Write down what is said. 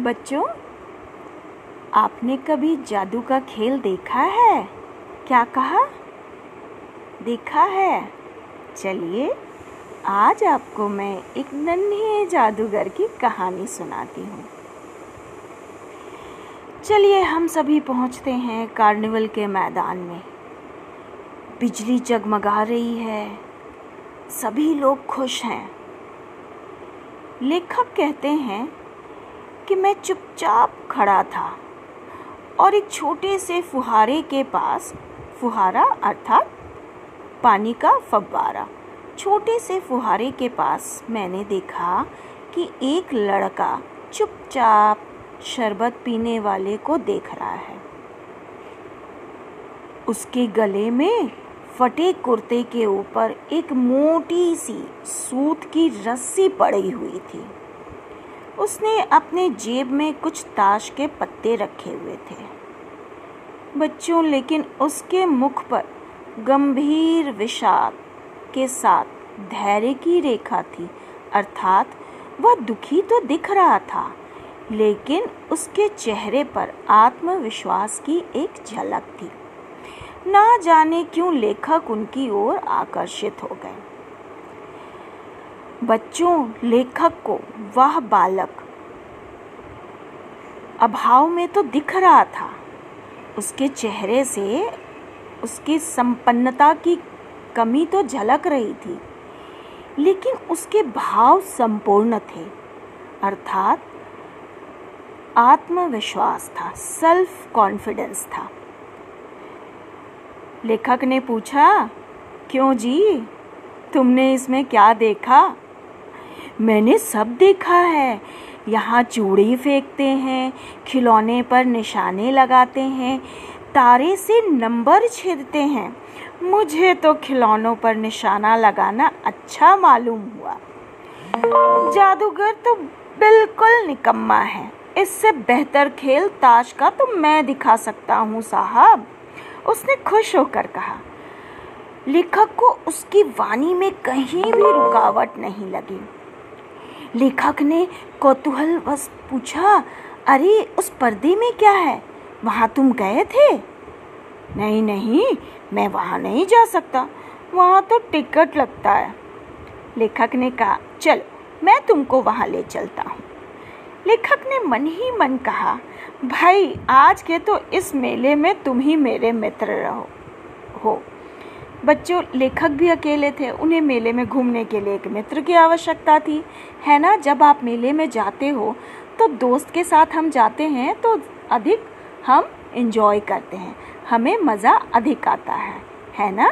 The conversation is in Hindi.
बच्चों, आपने कभी जादू का खेल देखा है? क्या कहा? देखा है। चलिए, आज आपको मैं एक नन्हे जादूगर की कहानी सुनाती हूँ। चलिए, हम सभी पहुँचते हैं कार्निवल के मैदान में। बिजली जगमगा रही है। सभी लोग खुश हैं। लेखक कहते हैं कि मैं चुपचाप खड़ा था और एक छोटे से फुहारे के पास, फुहारा अर्थात पानी का फव्वारा, छोटे से फुहारे के पास मैंने देखा कि एक लड़का चुपचाप शरबत पीने वाले को देख रहा है। उसके गले में फटे कुर्ते के ऊपर एक मोटी सी सूत की रस्सी पड़ी हुई थी। उसने अपने जेब में कुछ ताश के पत्ते रखे हुए थे। बच्चों, लेकिन उसके मुख पर गंभीर विषाद के साथ धैर्य की रेखा थी, अर्थात वह दुखी तो दिख रहा था, लेकिन उसके चेहरे पर आत्मविश्वास की एक झलक थी। ना जाने क्यों लेखक उनकी ओर आकर्षित हो गए। बच्चों, लेखक को, वह बालक। अभाव में तो दिख रहा था। उसके चेहरे से उसकी संपन्नता की कमी तो झलक रही थी, लेकिन उसके भाव संपूर्ण थे। अर्थात आत्मविश्वास था सेल्फ कॉन्फिडेंस था। लेखक ने पूछा, क्यों जी? तुमने इसमें क्या देखा? मैंने सब देखा है। यहाँ चूड़ी फेंकते हैं, खिलौने पर निशाने लगाते हैं, तारे से नंबर छेदते हैं। मुझे तो खिलौनों पर निशाना लगाना अच्छा मालूम हुआ। जादूगर तो बिल्कुल निकम्मा है। इससे बेहतर खेल ताश का तो मैं दिखा सकता हूँ, साहब। उसने खुश होकर कहा। लेखक को उसकी वाणी में कहीं भी रुकावट नहीं लगी। लेखक ने कौतूहल पूछा, अरे, उस पर्दे में क्या है? वहाँ तुम गए थे? नहीं नहीं, मैं वहाँ नहीं जा सकता। वहाँ तो टिकट लगता है। लेखक ने कहा, चल, मैं तुमको वहाँ ले चलता हूँ। लेखक ने मन ही मन कहा, भाई, आज के तो इस मेले में तुम ही मेरे मित्र रहो, हो। बच्चों लेखक भी अकेले थे, उन्हें मेले में घूमने के लिए एक मित्र की आवश्यकता थी। है ना, जब आप मेले में जाते हो तो दोस्त के साथ हम जाते हैं तो अधिक हम इन्जॉय करते हैं। हमें मज़ा अधिक आता है। है ना?